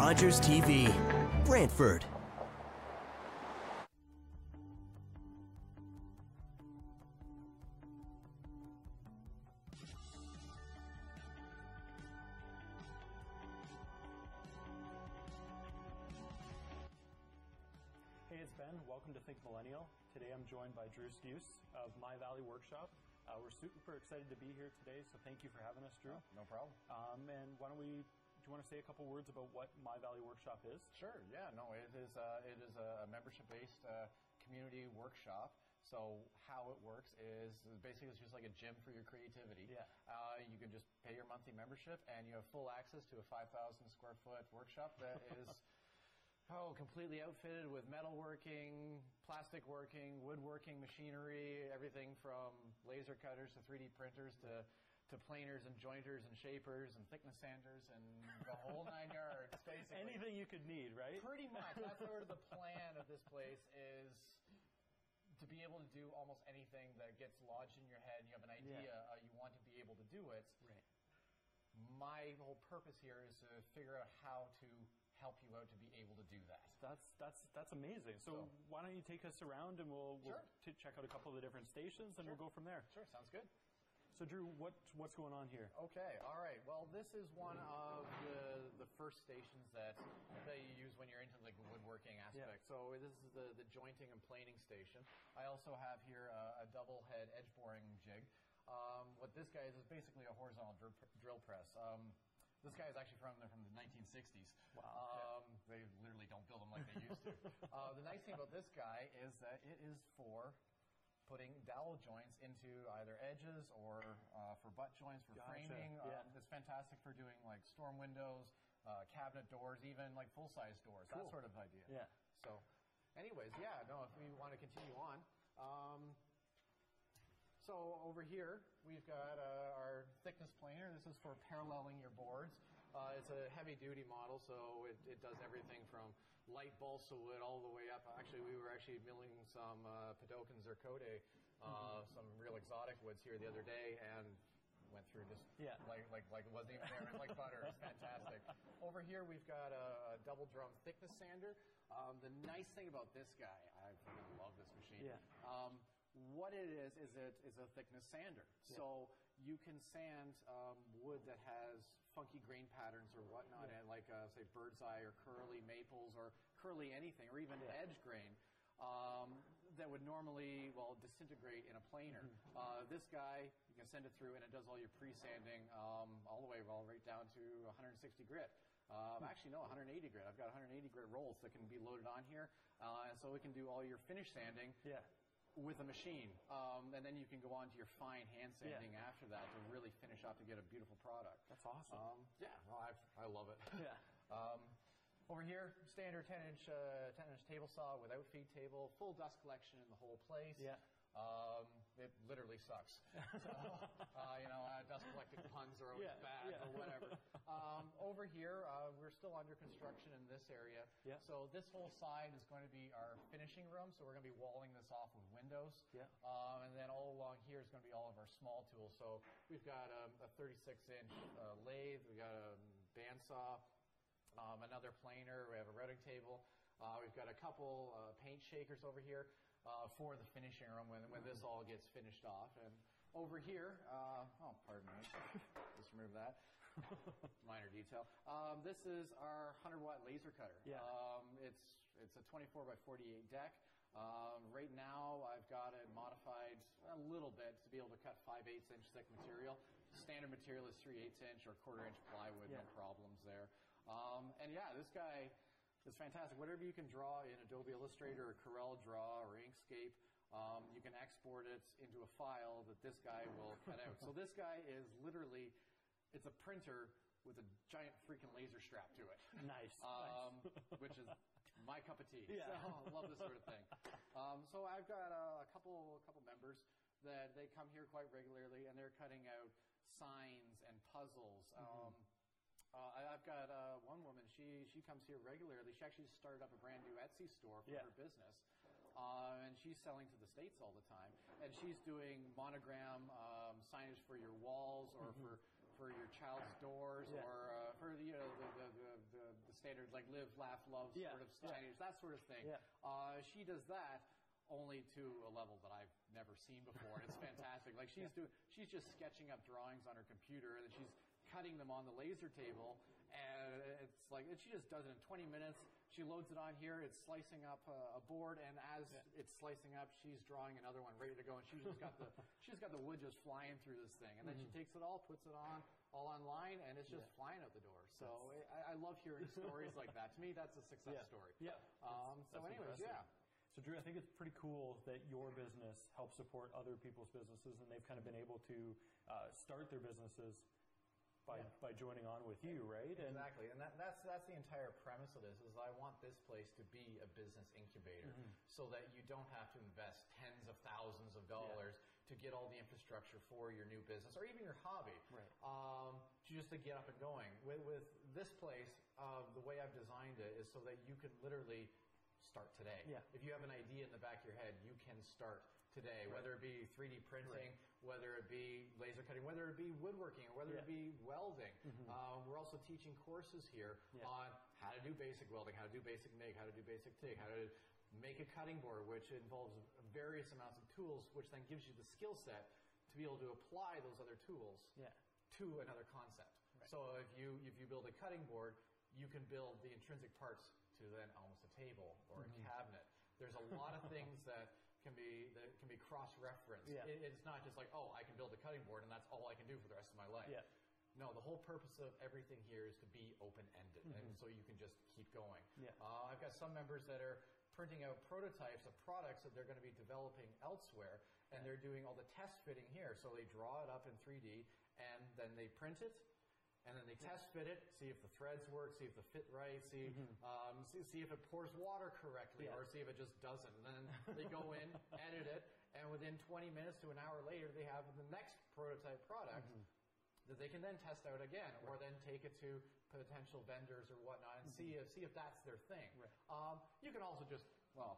Rogers TV, Brantford. Hey, it's Ben. Welcome to Think Millennial. Today I'm joined by Drew Stuse of My Valley Workshop. Uh, we're super excited to be here today, so thank you for having us, Drew. No problem. Um, and why don't we? You want to say a couple words about what My Valley Workshop is? Sure. Yeah. No. It is. Uh, it is a membership-based uh, community workshop. So how it works is basically it's just like a gym for your creativity. Yeah. Uh, you can just pay your monthly membership, and you have full access to a 5,000 square foot workshop that is. Oh, completely outfitted with metalworking, plastic working, woodworking machinery, everything from laser cutters to 3D printers to, to planers and jointers and shapers and thickness sanders and the whole nine yards, basically. Anything you could need, right? Pretty much. That's sort of the plan of this place is to be able to do almost anything that gets lodged in your head and you have an idea, Yeah. uh, you want to be able to do it. Right. My whole purpose here is to figure out how to help you out to be able to do that. That's that's that's amazing. So, So- why don't you take us around and we'll, we'll Sure. t- check out a couple of the different stations and we'll go from there. Sure, sounds good. So, Drew, what what's going on here? Okay, all right. Well, this is one of the, the first stations that, that you use when you're into like the woodworking aspect. So this is the, the jointing and planing station. I also have here a, a double head edge boring jig. Um, what this guy is is basically a horizontal drill, drill press. Um, this guy is actually from the, from the 1960s. Wow, Um, they literally don't build them like they used to. uh, the nice thing about this guy is that it is for putting dowel joints into either edges or uh, for butt joints for Gotcha, framing. yeah. Um, it's fantastic for doing like storm windows, uh, cabinet doors, even like full size doors. Cool. That sort of idea. Yeah. So, anyways, yeah. No, if we want to continue on. Um, so over here, we've got uh, our thickness planer. This is for paralleling your boards. Uh, it's a heavy-duty model, so it, it does everything from light balsa wood all the way up. Actually, we were actually milling some uh, ziricote, uh, some real exotic woods here the other day, and went through just Yeah. like like like it wasn't even there. It like butter. It's fantastic. Over here, we've got a, a double drum thickness sander. Um, the nice thing about this guy, I freaking love this machine. Yeah. Um, what it is is it is a thickness sander. So you can sand um, wood that has funky grain patterns or whatnot, and like uh, say bird's eye or curly maples or curly anything, or even Yeah. edge grain. Um, that would normally, well, disintegrate in a planer. Mm-hmm. Uh, this guy, you can send it through, and it does all your pre-sanding um, all the way, well, right down to 160 grit. Hmm. Um, actually, no, 180 grit. I've got 180 grit rolls that can be loaded on here, uh, and so we can do all your finish sanding Yeah. With a machine, um, and then you can go on to your fine hand Yeah. sanding after that to really finish up to get a beautiful product. That's awesome. Um, yeah, well, I, I love it. Yeah. Um, over here, standard 10 inch uh, 10 inch table saw without feed table, full dust collection in the whole place. Yeah. Um, it literally sucks. so, uh, you know, uh, dust collecting puns are always Yeah, bad yeah. or whatever. Um, over here, uh, we're still under construction in this area. Yeah. So this whole side is going to be our finishing room. So we're going to be walling this off with windows. Yeah. Um, and then all along here is going to be all of our small tools. So we've got um, a 36 inch uh, lathe, we've got a bandsaw, um, another planer, we have a routing table. Uh, we've got a couple uh, paint shakers over here uh, for the finishing room when, when this all gets finished off. And over here, uh, oh, pardon me, just remove that. Minor detail. Um, this is our 100 watt laser cutter. Yeah. Um, it's it's a 24 by 48 deck. Um, right now, I've got it modified a little bit to be able to cut 5 8 inch thick material. Standard material is 3 8 inch or quarter inch plywood, Yeah. no problems there. Um, and yeah, this guy is fantastic. Whatever you can draw in Adobe Illustrator or Corel Draw or Inkscape, um, you can export it into a file that this guy will cut out. So this guy is literally, it's a printer with a giant freaking laser strap to it. Nice. Um, which is my cup of tea. Yeah. So I love this sort of thing. Um, so I've got uh, a couple a couple members that they come here quite regularly, and they're cutting out signs and puzzles. Mm-hmm. Um, uh, I- I've got uh, one woman. She she comes here regularly. She actually started up a brand new Etsy store for Yeah. her business, uh, and she's selling to the states all the time. And she's doing monogram um, signage for your walls or for for your child's doors Mm-hmm. Yeah. or uh, for you know, the, the, the, the, the standard like live, laugh, love Yeah, sort of yeah. signage, that sort of thing. Yeah. Uh, she does that only to a level that I've never seen before. It's fantastic. Like she's doing, she's just sketching up drawings on her computer, and then she's cutting them on the laser table, and it's like and she just does it in 20 minutes. She loads it on here. It's slicing up a, a board, and as it's slicing up, she's drawing another one ready to go, and she's just got the she's got the wood just flying through this thing, and then Mm-hmm. she takes it all, puts it on all online, and it's just flying out the door. So I, I love hearing stories like that. To me, that's a success Yeah. story. Yeah. Um, so, anyways, impressive. yeah. So, Drew, I think it's pretty cool that your business helps support other people's businesses, and they've kind of been able to uh, start their businesses by, Yeah. by joining on with you, right? And Exactly, and that, that's that's the entire premise of this. Is I want this place to be a business incubator, Mm-hmm. so that you don't have to invest tens of thousands of dollars to get all the infrastructure for your new business or even your hobby. Right. Um, to just to get up and going. With, with this place, uh, the way I've designed it is so that you can literally start today. Yeah. If you have an idea in the back of your head, you can start today, whether it be 3D printing, whether it be laser cutting, whether it be woodworking, or whether it be welding. Uh, we're also teaching courses here Yeah. on how to do basic welding, how to do basic MIG, how to do basic TIG, how to make a cutting board, which involves various amounts of tools, which then gives you the skill set to be able to apply those other tools yeah. to another concept. So if you if you build a cutting board, you can build the intrinsic parts to then almost a table or Mm-hmm. a cabinet. There's a lot of things that can be that can be cross-referenced. Yeah. It, it's not just like oh I can build a cutting board and that's all I can do for the rest of my life. Yeah. No, the whole purpose of everything here is to be open-ended, and so you can just keep going. Mm-hmm. Yeah. Uh, I've got some members that are printing out prototypes of products that they're going to be developing elsewhere, and they're doing all the test fitting here. So they draw it up in 3D, and then they print it, and then they test fit it, see if the threads work, see if the fit right, see um, see, see if it pours water correctly, Mm-hmm. Yeah. or see if it just doesn't. And then they go in, edit it, and within 20 minutes to an hour later, they have the next prototype product Mm-hmm. that they can then test out again, or then take it to potential vendors or whatnot and see if see if that's their thing. Mm-hmm. Right. Um, you can also just well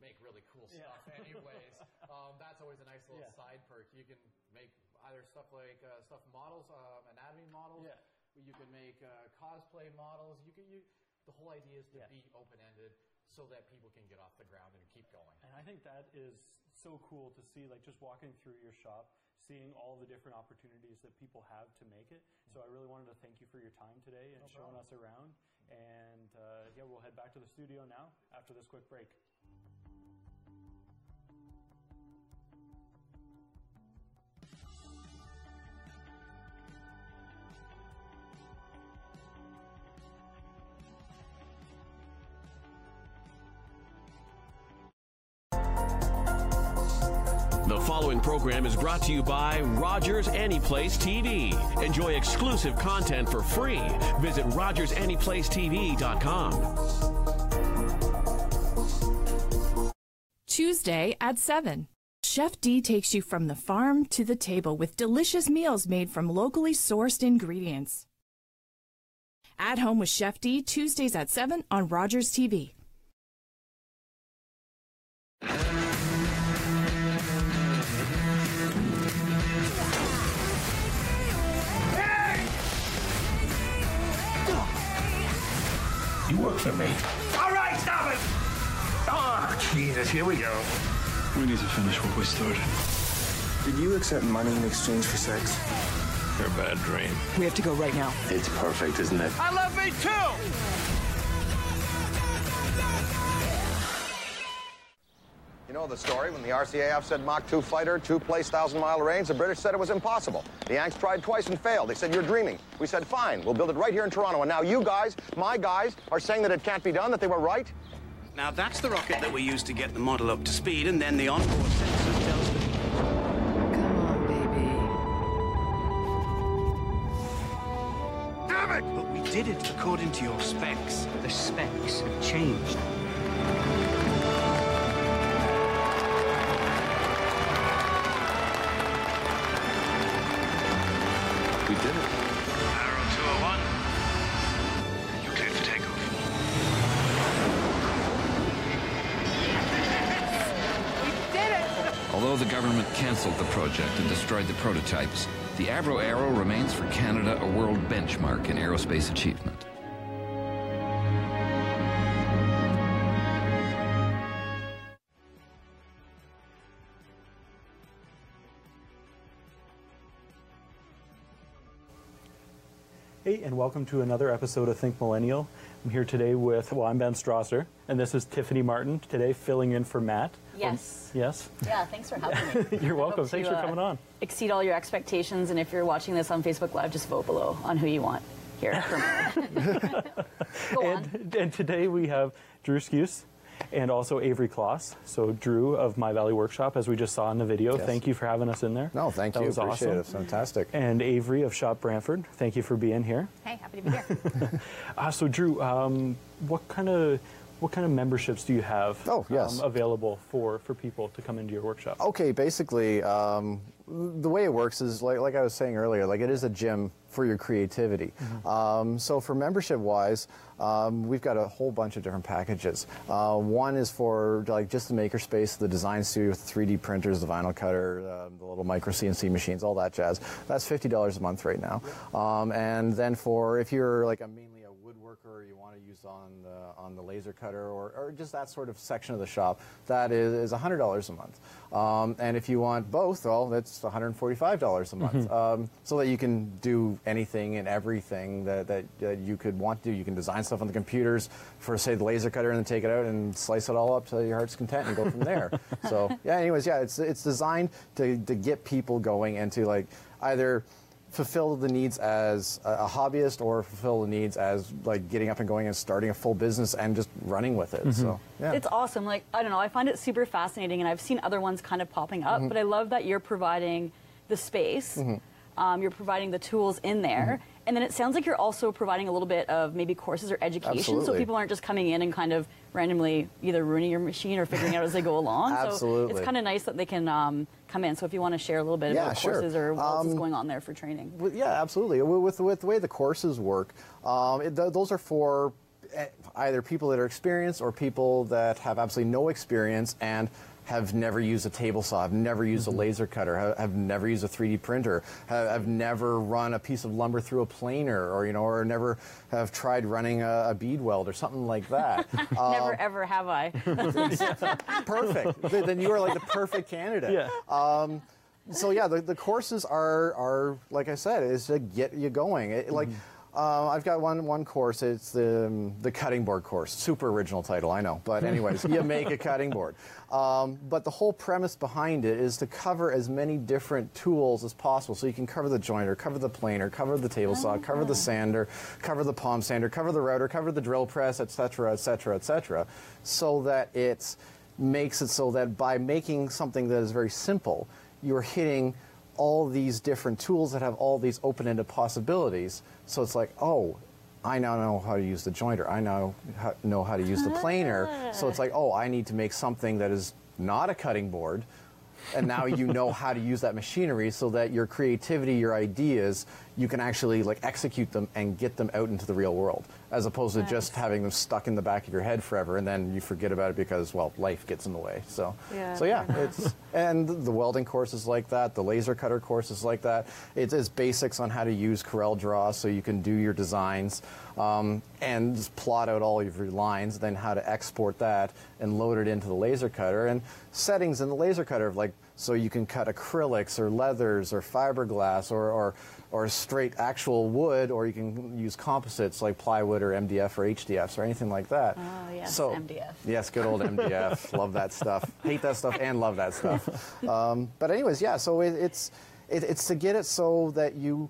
make really cool Yeah. stuff, anyways. um, that's always a nice little Yeah. side perk. You can make either stuff like uh, stuff models, um, anatomy models. Yeah. You can make uh, cosplay models. You can you. The whole idea is to Yeah. be open ended so that people can get off the ground and keep going. And I think that is so cool to see, like just walking through your shop, seeing all the different opportunities that people have to make it. So I really wanted to thank you for your time today and No showing us around. And uh, yeah, we'll head back to the studio now after this quick break. Following program is brought to you by Rogers Anyplace TV. Enjoy exclusive content for free. Visit RogersAnyplaceTV.com. Tuesday at 7. Chef D takes you from the farm to the table with delicious meals made from locally sourced ingredients. At Home with Chef D, Tuesdays at 7 on Rogers TV. You work for me. All right, stop it! Oh, Jesus, here we go. We need to finish what we started. Did you accept money in exchange for sex? You're a bad dream. We have to go right now. It's perfect, isn't it? I love me too! You know the story. When the RCAF said Mach 2 fighter, two place 1,000 mile range, the British said it was impossible. The Yanks tried twice and failed. They said, You're dreaming. We said, Fine, we'll build it right here in Toronto. And now you guys, my guys, are saying that it can't be done, that they were right? Now that's the rocket that we use to get the model up to speed, and then the onboard sensor tells the Come on, baby. Damn it! But we did it according to your specs. The specs have changed. Did it. Arrow 201. You're cleared for takeoff. Although the government cancelled the project and destroyed the prototypes, the Avro Arrow remains for Canada a world benchmark in aerospace achievement. And welcome to another episode of Think Millennial. I'm here today with, well, I'm Ben Strasser, and this is Tiffany Martin today filling in for Matt. Yes. Yes? Yeah, thanks for having me. You're welcome. Thanks to, for uh, coming on. Exceed all your expectations, and if you're watching this on Facebook Live, just vote below on who you want here. Go on. And, and today we have Drew Skuse and also Avery Kloss. So Drew of My Valley Workshop, as we just saw in the video. Yes. Thank you for having us in there. No, thank you. that you. Was Appreciate awesome. it. Fantastic. And Avery of Shop Brantford, thank you for being here. Hey, happy to be here. Uh, so Drew, um, what kind of what kind of memberships do you have Oh, yes. um, available for, for people to come into your workshop? Okay, basically, um, the way it works is like, like I was saying earlier, like it is a gym for your creativity. Um, so for membership wise, um, we've got a whole bunch of different packages. Uh, one is for like just the makerspace, the design studio with the 3D printers, the vinyl cutter, uh, the little micro CNC machines, all that jazz. That's fifty dollars a month right now. Um, and then for if you're like a mainly you want to use on the on the laser cutter or, or just that sort of section of the shop, that is, is hundred dollars a month. Um, and if you want both, well, that's one hundred and forty-five dollars a month. Um, so that you can do anything and everything that, that, that you could want to do. You can design stuff on the computers for say the laser cutter and then take it out and slice it all up to your heart's content and go from there. so yeah, anyways, yeah, it's it's designed to to get people going and to like either fulfill the needs as a, a hobbyist or fulfill the needs as like getting up and going and starting a full business and just running with it. So yeah. It's awesome. Like, I don't know, I find it super fascinating, and I've seen other ones kind of popping up, Mhm. but I love that you're providing the space, Mhm. um, you're providing the tools in there, and then it sounds like you're also providing a little bit of maybe courses or education, so people aren't just coming in and kind of randomly either ruining your machine or figuring out as they go along. So Absolutely. it's kind of nice that they can um, come in. So if you want to share a little bit Yeah, about sure. courses or what's Um, going on there for training. Yeah, absolutely. With, with, with the way the courses work, um, it, th- those are for eh, either people that are experienced or people that have absolutely no experience and have never used a table saw, have never used a laser cutter, have, have never used a 3D printer, have, have never run a piece of lumber through a planer, or you know, or never have tried running a, a bead weld or something like that. Never Um, ever have I. perfect. Then you are like the perfect candidate. Yeah. Um, so yeah, the, the courses are are like I said, is to get you going. It, like. Uh, I've got one one course. It's the um, the cutting board course. Super original title, I know. But anyways, you make a cutting board. Um, but the whole premise behind it is to cover as many different tools as possible. So you can cover the jointer, cover the planer, cover the table saw, cover the sander, cover the palm sander, cover the router, cover the drill press, etc., etc., etc. So that it makes it so that by making something that is very simple, you're hitting all these different tools that have all these open-ended possibilities. So it's like, oh, I now know how to use the jointer. I now know how to use the planer. So it's like, oh, I need to make something that is not a cutting board. And now you know how to use that machinery so that your creativity, your ideas, you can actually like execute them and get them out into the real world, as opposed to just having them stuck in the back of your head forever, and then you forget about it because well, life gets in the way. So, Yeah, so yeah, it's and the welding course is like that. The laser cutter course is like that. It's, it's basics on how to use Corel Draw so you can do your designs um, and just plot out all of your lines. Then how to export that and load it into the laser cutter and settings in the laser cutter, like so you can cut acrylics or leathers or fiberglass or or or straight actual wood, or you can use composites like plywood or MDF or HDFs or anything like that. Oh, yes, so, MDF. Yes, good old MDF. love that stuff. Hate that stuff and love that stuff. Um, but anyways, yeah. So it, it's it, it's to get it so that you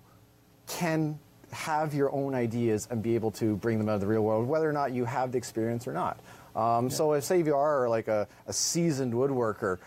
can have your own ideas and be able to bring them out of the real world, whether or not you have the experience or not. Um, So if say you are like a, a seasoned woodworker,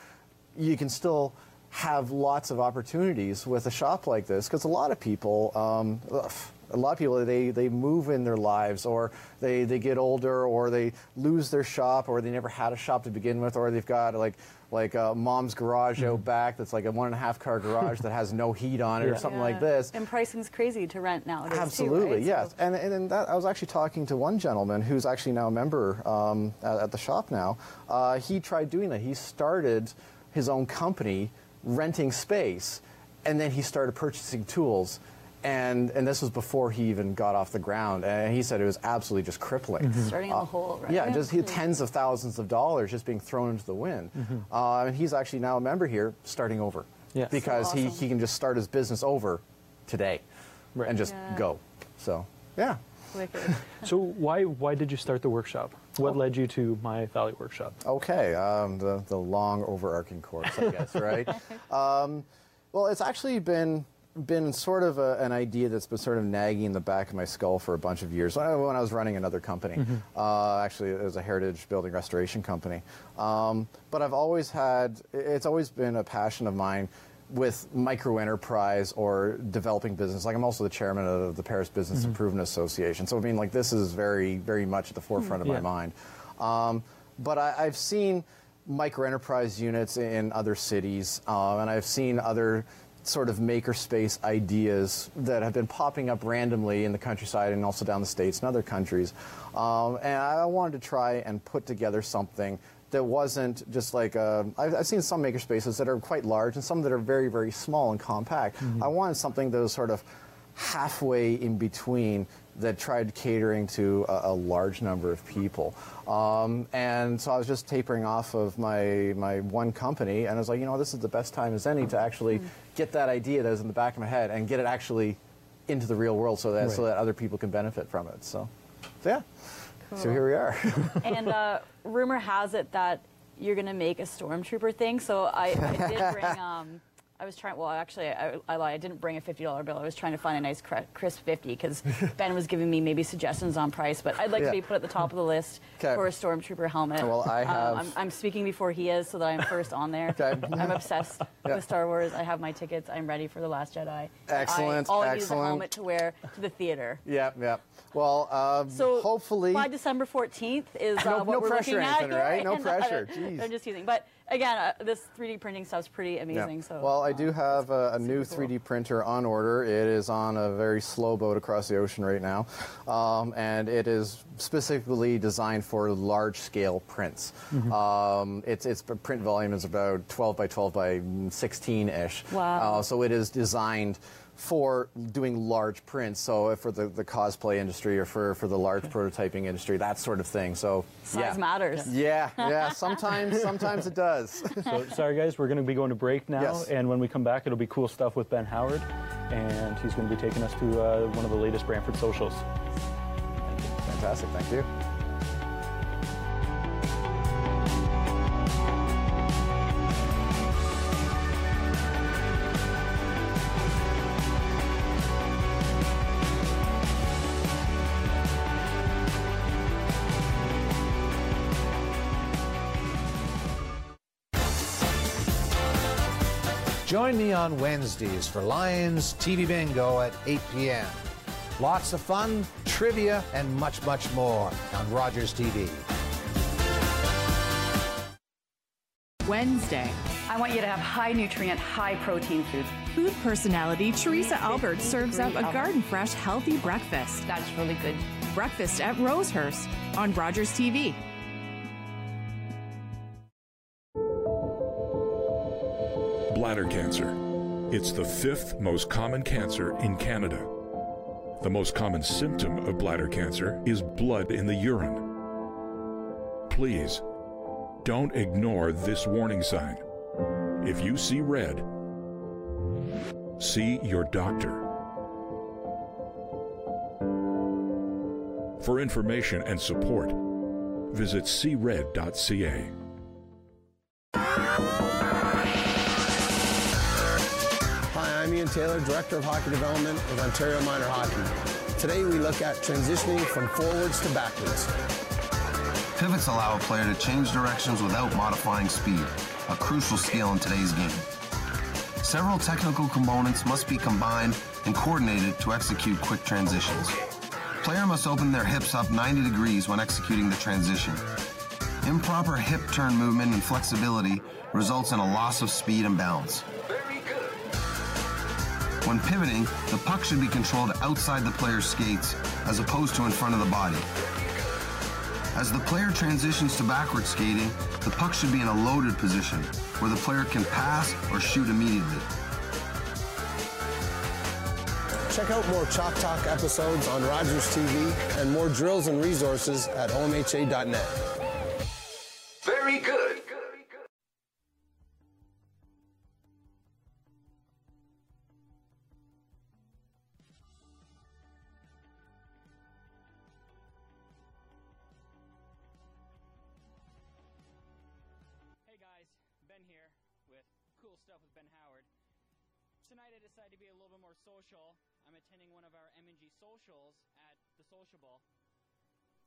you can still have lots of opportunities with a shop like this because a lot of people. Um, ugh, a lot of people they, they move in their lives or they, they get older or they lose their shop or they never had a shop to begin with or they've got like like a mom's garage out back that's like a one and a half car garage that has no heat on it or something like this And pricing's crazy to rent nowadays. too, Absolutely, right? yes. And, and, and that, I was actually talking to one gentleman who's actually now a member um, at, at the shop now. Uh, he tried doing that. He started his own company renting space, and then he started purchasing tools. And, and this was before he even got off the ground. And he said it was absolutely just crippling. Mm-hmm. Starting in the uh, hole, right? Yeah, just he, mm-hmm. tens of thousands of dollars just being thrown into the wind. Mm-hmm. Uh, and he's actually now a member here, starting over. Yes. Because So he, awesome. he can just start his business over today and just Yeah. go. So, yeah. Wicked. So why why did you start the workshop? What led you to my Valley Workshop? Okay, um, the, the long overarching course, I guess, right? Um, well, it's actually been been sort of a, an idea that's been sort of nagging in the back of my skull for a bunch of years when I, when I was running another company. Mhm. Uh, actually, it was a heritage building restoration company. Um, but I've always had, it's always been a passion of mine with micro enterprise or developing business. Like I'm also the chairman of the Paris Business Mhm. Improvement Association. So I mean, like this is very, very much at the forefront of Yeah. my mind. Um, but I, I've seen micro enterprise units in other cities, uh, and I've seen other sort of makerspace ideas that have been popping up randomly in the countryside and also down the states and other countries. Um, and I wanted to try and put together something that wasn't just like a, I've, I've seen some makerspaces that are quite large and some that are very, very small and compact. Mhm. I wanted something that was sort of halfway in between that tried catering to a, a large number of people. Um, and so I was just tapering off of my, my one company, and I was like, you know, this is the best time as any to actually get that idea that was in the back of my head and get it actually into the real world so that, so that other people can benefit from it. So, so yeah. So here we are. and uh, rumor has it that you're going to make a stormtrooper thing. So I, I did bring. Um, I was trying. Well, actually, I, I lied. I didn't bring a fifty dollar bill. I was trying to find a nice crisp fifty because Ben was giving me maybe suggestions on price. But I'd like Yeah. to be put at the top of the list 'Kay. for a stormtrooper helmet. Well, I Um, have- I'm, I'm speaking before he is, so that I'm first on there. I'm obsessed Yeah. with Star Wars. I have my tickets. I'm ready for the Last Jedi. Excellent, I, all I need is a helmet to wear to the theater. yeah, yeah. Well, um, So hopefully. by December 14th is uh, No- what no we're pressure looking at right? No pressure. Jeez. I'm just teasing, but again, uh, this 3D printing stuff's pretty Yeah. amazing. So well, I do um, have a, a new 3D printer on order. It is on a very slow boat across the ocean right now, um, and it is specifically designed for large-scale prints. Mhm. Um, its its print volume is about 12 by 12 by 16-ish. Wow. Uh, so it is designed for doing large prints, so for the, the cosplay industry or for, for the large prototyping industry, that sort of thing. So Size yeah. matters. Yeah, yeah. Sometimes, sometimes it does. So, sorry, guys, we're going to be going to break now, Yes. and when we come back, it'll be cool stuff with Ben Howard, and he's going to be taking us to uh, one of the latest Brantford socials. Fantastic. Thank you. Join me on Wednesdays for Lions TV Bingo at 8 p.m. Lots of fun, trivia, and much, much more on Rogers TV. Wednesday. I want you to have high nutrient, high protein food. Food personality Theresa Albert serves up a garden fresh, healthy breakfast. That's really good. Breakfast at Rosehurst on Rogers TV. Bladder cancer. It's the fifth most common cancer in Canada. The most common symptom of bladder cancer is blood in the urine. Please, don't ignore this warning sign. If you see red, see your doctor. For information and support, visit cred.ca. Ian Taylor, Director of Hockey Development with Ontario Minor Hockey. Today we look at transitioning from forwards to backwards. Pivots allow a player to change directions without modifying speed, a crucial skill in today's game. Several technical components must be combined and coordinated to execute quick transitions. Player must open their hips up 90 degrees when executing the transition. Improper hip turn movement and flexibility results in a loss of speed and balance. When pivoting, the puck should be controlled outside the player's skates as opposed to in front of the body. As the player transitions to backward skating, the puck should be in a loaded position where the player can pass or shoot immediately. Check out more Chalk Talk episodes on Rogers TV and more drills and resources at omha.net. Very good. be a little bit more social, I'm attending one of our M&G socials at the Social Bowl.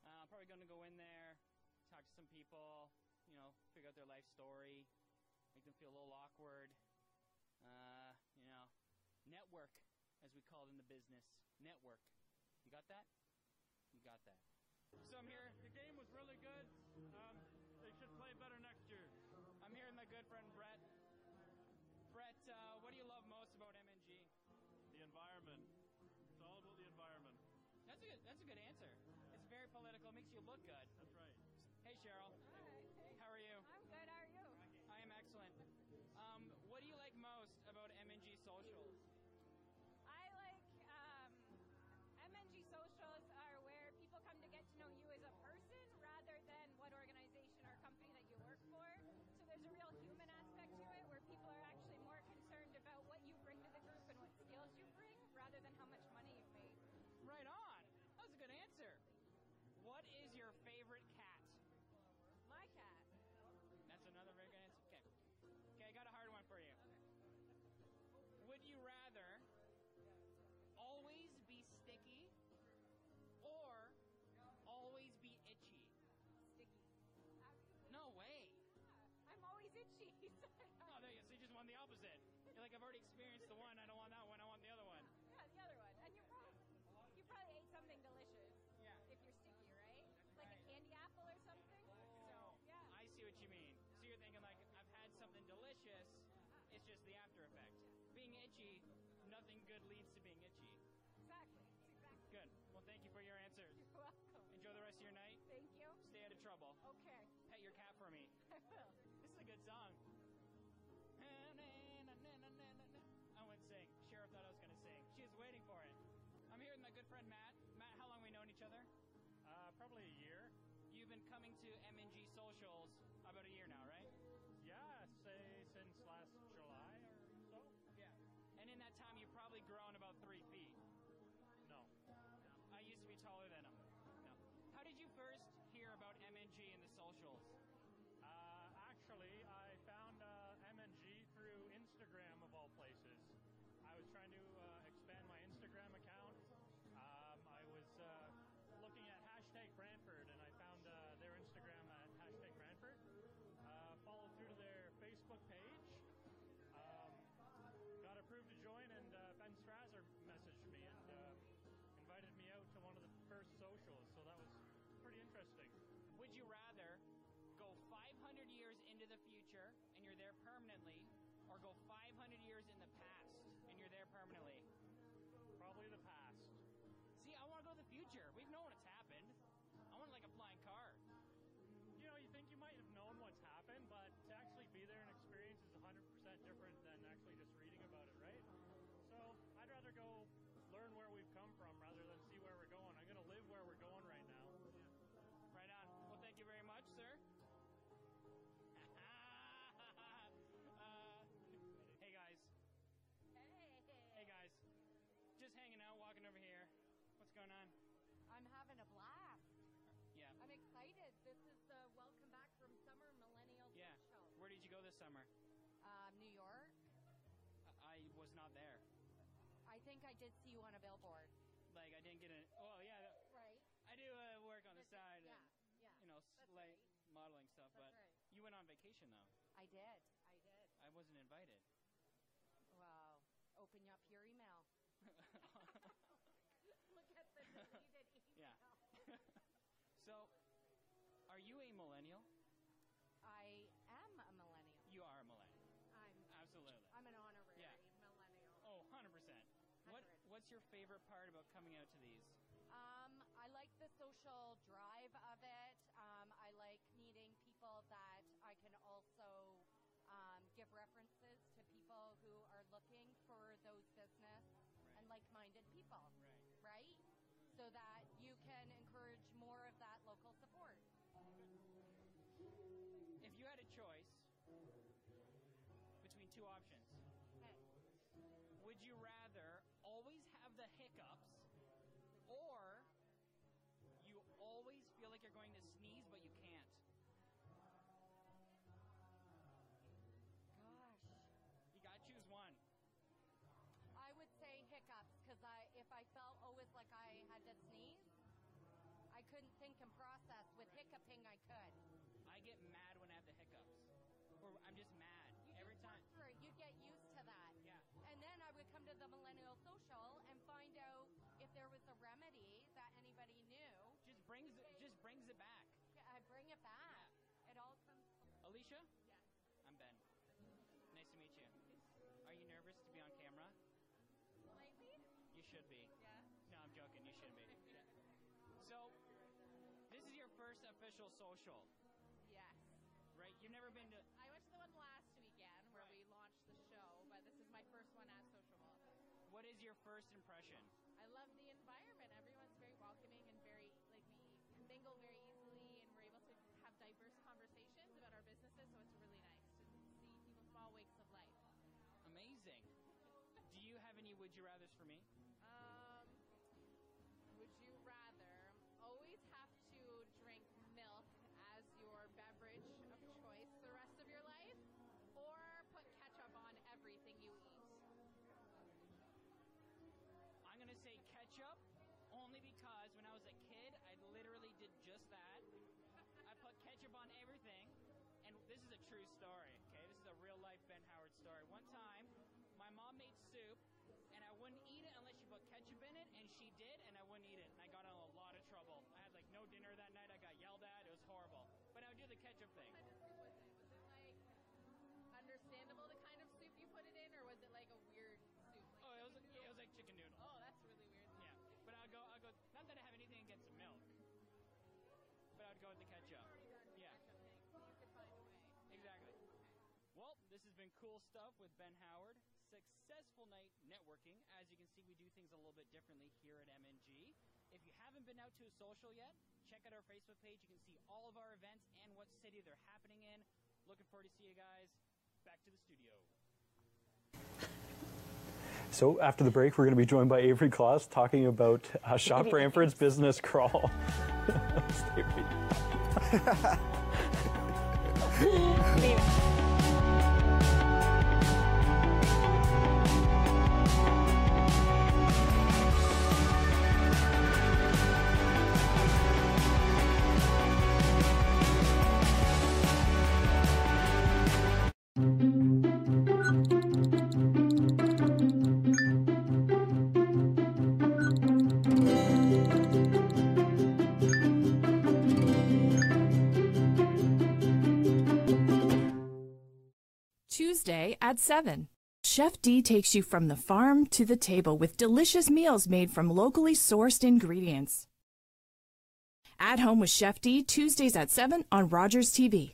Uh, I'm probably going to go in there, talk to some people, you know, figure out their life story, make them feel a little awkward, uh, you know, network, as we call it in the business, network. You got that? You got that. So I'm here. The game was really good. political. It makes you look good. That's right. Hey, Cheryl. friend Matt. Matt, how long we known each other? Uh, probably a year. You've been coming to MNG socials future and you're there permanently, or go 500 years in the past and you're there permanently. doing over here? What's going on? I'm having a blast. Yeah. I'm excited. This is the Welcome Back from Summer Millennial yeah. Show. Where did you go this summer? Um, New York. I, was not there. I think I did see you on a billboard. Like I didn't get a. Well, yeah. Right. I do uh, work on the side. Yeah. And, yeah. You know, That's right. modeling stuff, That's but right. you went on vacation though. I did. I did. I wasn't invited. what's your favorite part about coming out to these? Um, I like the social drive of it. Um, I like meeting people that I can also um, give references to people who are looking for those business right. and like-minded people. Right. Right. So that you can encourage more of that local support. If you had a choice between two options, okay. would you rather hiccups, or you always feel like you're going to sneeze but you can't. Gosh. You gotta choose one. I would say hiccups because I, if I felt always like I had to sneeze, I couldn't think and process. With hiccuping, I could. I get mad when I have the hiccups, or I'm just mad. Should be. Yeah. No, I'm joking. You shouldn't be. So, this is your first official social, Yes. right? You've never been to. I went to the one last weekend where we launched the show, but this is my first one at Sociable. What is your first impression? I love the environment. Everyone's very welcoming and very like we mingle very easily, and we're able to have diverse conversations about our businesses. So it's really nice to see people's small wakes of life. Amazing. Do you have any would you rather's for me? On everything, and this is a true story. Okay, this is a real life Ben Howard story. One time, my mom made soup, and I wouldn't eat it unless she put ketchup in it, and she did, and I wouldn't eat it, and I got in a lot of trouble. I had like no dinner that night. I got yelled at. It was horrible. But I would do the ketchup thing. What kind of soup was it? Was it like understandable the kind of soup you put it in, or was it like a weird soup? Like Oh, it was yeah, it was like chicken noodle. Oh, that's really weird. Yeah, but I'll go. I'll go. Not that I have anything against milk, but I'd go with the ketchup. Well, this has been cool stuff with Ben Howard. Successful night networking. As you can see, we do things a little bit differently here at MNG. If you haven't been out to a social yet, check out our Facebook page. You can see all of our events and what city they're happening in. Looking forward to see you guys. Back to the studio. So after the break, we're going to be joined by Avery Claus talking about uh, Shop Brantford's business crawl. Stay 7. Chef D takes you from the farm to the table with delicious meals made from locally sourced ingredients. At Home with Chef D, Tuesdays at 7 on Rogers TV.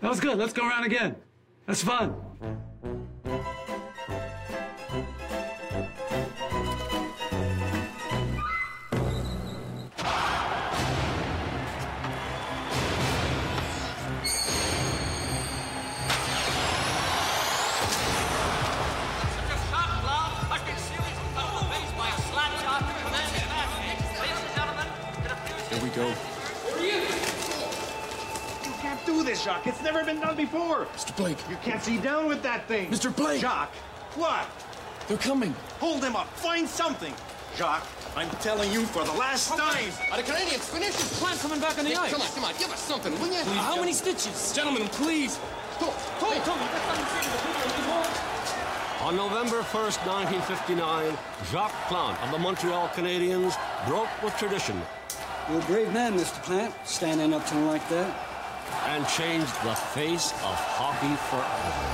That was good. Let's go around again. That's fun. Jacques. It's never been done before. Mr. Blake. You can't see down with that thing. Mr. Blake. Jacques. What? They're coming. Hold them up. Find something. Jacques, I'm telling you for the last time. Are the Canadians finished? This plant coming back on the ice. Come on, come on. Give us something, will you? How many stitches? Gentlemen, please. Go, go. Hey, Tony, that's something to say to the people in the On November 1st, 1959, Jacques Plante of the Montreal Canadiens broke with tradition You're a brave man, Mr. Plante, standing up to him like that. And changed the face of hockey forever.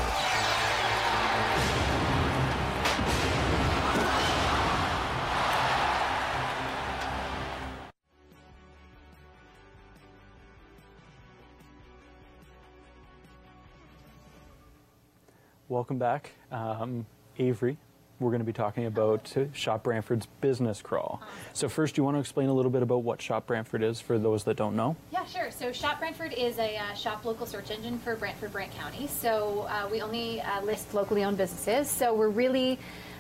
Welcome back, um, Avery. We're going to be talking about Shop Brantford's business crawl. So first, you want to explain a little bit about what Shop Brantford is for those that don't know? Yeah, sure. So Shop Brantford is a uh, shop local search engine for Brantford, Brant County. So uh, we only uh, list locally owned businesses. So we're really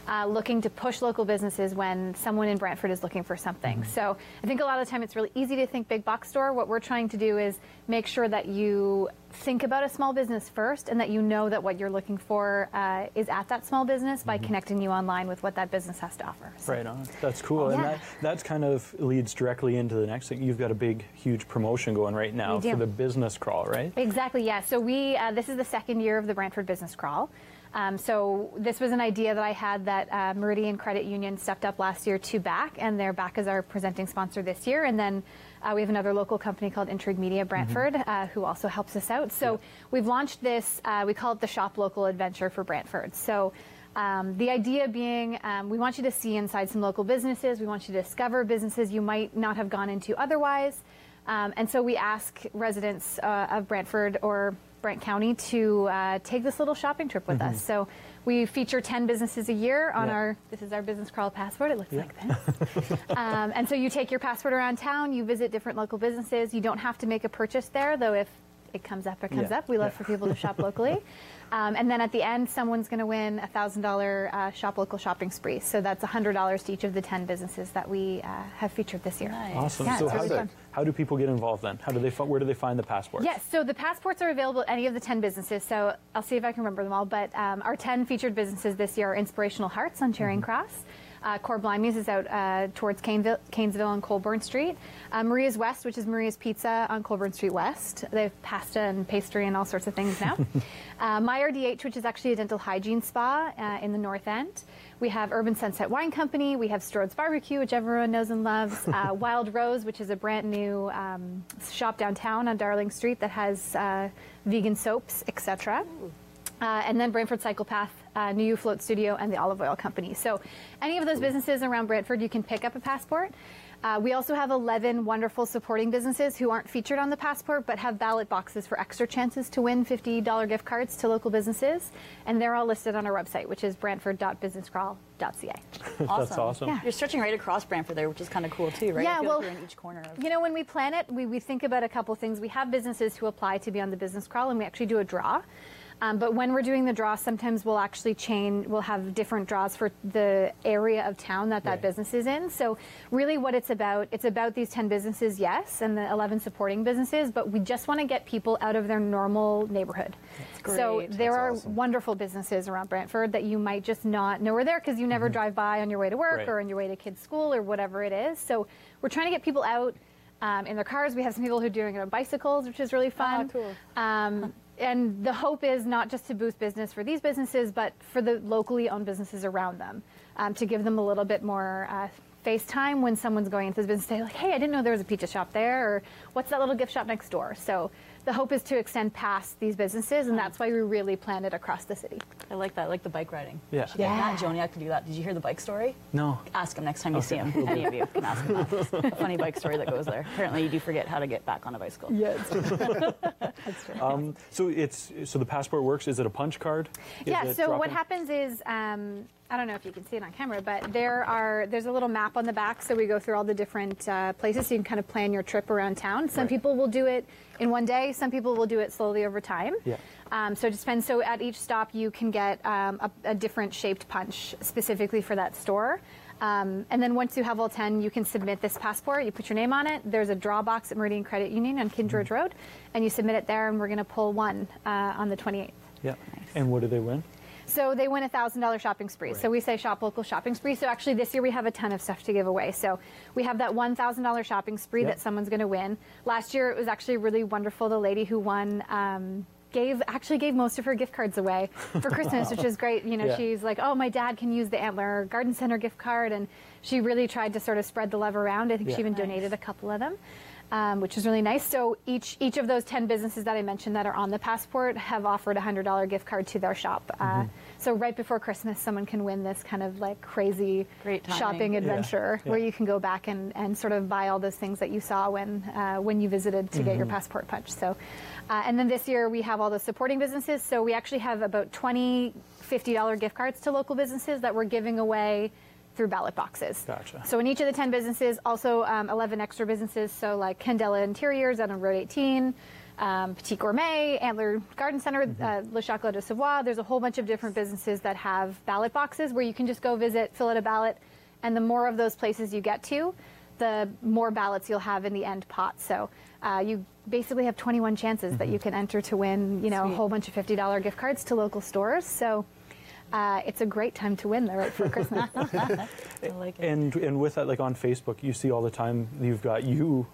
uh, looking to push local businesses when someone in Brantford is looking for something. So I think a lot of the time it's really easy to think big box store. What we're trying to do is make sure that you think about a small business first and that you know that what you're looking for uh, is at that small business by connecting you online with what that business has to offer. So- Right on. That's cool. And Yeah. that that's kind of leads directly into the next thing. You've got a big, huge promotion going right now for the business crawl, right? Exactly, yeah. So we uh, this is the second year of the Brantford Business Crawl. Um, so this was an idea that I had that uh, Meridian Credit Union stepped up last year to back, and they're back as our presenting sponsor this year. And then uh, we have another local company called Intrigue Media Brantford, uh, who also helps us out. So we've launched this. Uh, we call it the Shop Local Adventure for Brantford. So. Um, the idea being, um, we want you to see inside some local businesses. We want you to discover businesses you might not have gone into otherwise. Um, and so we ask residents uh, of Brantford or Brant County to uh, take this little shopping trip with Mhm. us. So we feature 10 businesses a year on Yeah. our, this is our business crawl passport. It looks like this. um, and so you take your passport around town, you visit different local businesses. You don't have to make a purchase there, though if it comes up, it comes Yeah. up. We love Yeah. for people to shop locally. Um, and then at the end, someone's going to win a $1,000 uh, shop local shopping spree. So that's $100 to each of the 10 businesses that we uh, have featured this year. Awesome. Yeah, so it's how really do, fun. How do people get involved then? How do they where do they find the passports? Yes, so the passports are available at any of the 10 businesses. So I'll see if I can remember them all. But um, our 10 featured businesses this year are Inspirational Hearts on Charing Cross. Uh, Core Blimey's is out uh, towards Caneville, Cainsville and Colborne Street. Uh, Maria's West, which is Maria's Pizza on Colborne Street West. They have pasta and pastry and all sorts of things now. uh, My RDH, which is actually a dental hygiene spa uh, in the North End. We have Urban Sunset Wine Company. We have Strode's Barbecue, which everyone knows and loves. Uh, Wild Rose, which is a brand new um, shop downtown on Darling Street that has uh, vegan soaps, etc. Uh, and then Brantford Cycle Path, uh, New You Float Studio, and the Olive Oil Company. So, any of those businesses around Brantford, you can pick up a passport. Uh, we also have 11 wonderful supporting businesses who aren't featured on the passport but have ballot boxes for extra chances to win $50 gift cards to local businesses. And they're all listed on our website, which is brantford.businesscrawl.ca. That's awesome. Yeah. You're stretching right across Brantford there, which is kind of cool too, right? Yeah, well, like you're in each corner of. You know, when we plan it, we, we think about a couple things. We have businesses who apply to be on the business crawl, and we actually do a draw. Um, but when we're doing the draw, sometimes we'll actually chain, we'll have different draws for the area of town that that Right. business is in. So, really, what it's about, it's about these 10 businesses, yes, and the 11 supporting businesses, but we just want to get people out of their normal neighborhood. So, there That's are wonderful businesses around Brantford that you might just not know are there because you never drive by on your way to work Right. or on your way to kids' school or whatever it is. So, we're trying to get people out um, in their cars. We have some people who are doing it on bicycles, which is really fun. cool. Um, and the hope is not just to boost business for these businesses, but for the locally owned businesses around them, um, to give them a little bit more uh, face time when someone's going into the business. Say like, "Hey, I didn't know there was a pizza shop there," or "What's that little gift shop next door?" So the hope is to extend past these businesses, and that's why we really plan it across the city. I like that. I like the bike riding. Yeah. You should get Matt Joniak to do that. Did you hear the bike story? No. Ask him next time you see him. Any of you can ask him that. a funny bike story that goes there. Apparently, you do forget how to get back on a bicycle. Yeah. Um, so it's so the passport works. Is it a punch card? Is yeah. it So what happens is, um, I don't know if you can see it on camera, but there are there's a little map on the back, so we go through all the different uh, places, so you can kind of plan your trip around town. Some Right. people will do it in one day. Some people will do it slowly over time. Yeah. Um, so it depends. So at each stop, you can get um, a, a different shaped punch specifically for that store. Um, and then once you have all 10, you can submit this passport. You put your name on it. There's a draw box at Meridian Credit Union on Kindred Road, and you submit it there, and we're going to pull one uh, on the 28th. Yeah. And what do they win? So they win a thousand dollar shopping spree. So we say shop local shopping spree. So actually this year we have a ton of stuff to give away. So we have that one thousand dollar shopping spree Yep. that someone's going to win. Last year it was actually really wonderful. The lady who won. Um, Gave actually gave most of her gift cards away for Christmas, which is great. You know, Yeah. she's like, "Oh, my dad can use the Antler Garden Center gift card," and she really tried to sort of spread the love around. I think Yeah. she even donated a couple of them. Um, which is really nice. So each each of those 10 businesses that I mentioned that are on the passport have offered a $100 gift card to their shop. Uh, Mhm. so right before Christmas, someone can win this kind of like crazy Great shopping adventure Yeah. where you can go back and, and sort of buy all those things that you saw when uh, when you visited to get your Mhm. passport punched. So, uh, and then this year we have all the supporting businesses. So we actually have about 20 $50 gift cards to local businesses that we're giving away through ballot boxes. Gotcha. So in each of the 10 businesses, also um, 11 extra businesses. So like Candela Interiors out on Road 18, um, Petit Gourmet, Antler Garden Center, uh, Le Chocolat de Savoie. There's a whole bunch of different businesses that have ballot boxes where you can just go visit, fill out a ballot, and the more of those places you get to, the more ballots you'll have in the end pot. So uh, you basically have 21 chances that you can enter to win, you know, a whole bunch of $50 gift cards to local stores. So uh, it's a great time to win there right for Christmas. And and with that, like on Facebook, you see all the time you've got you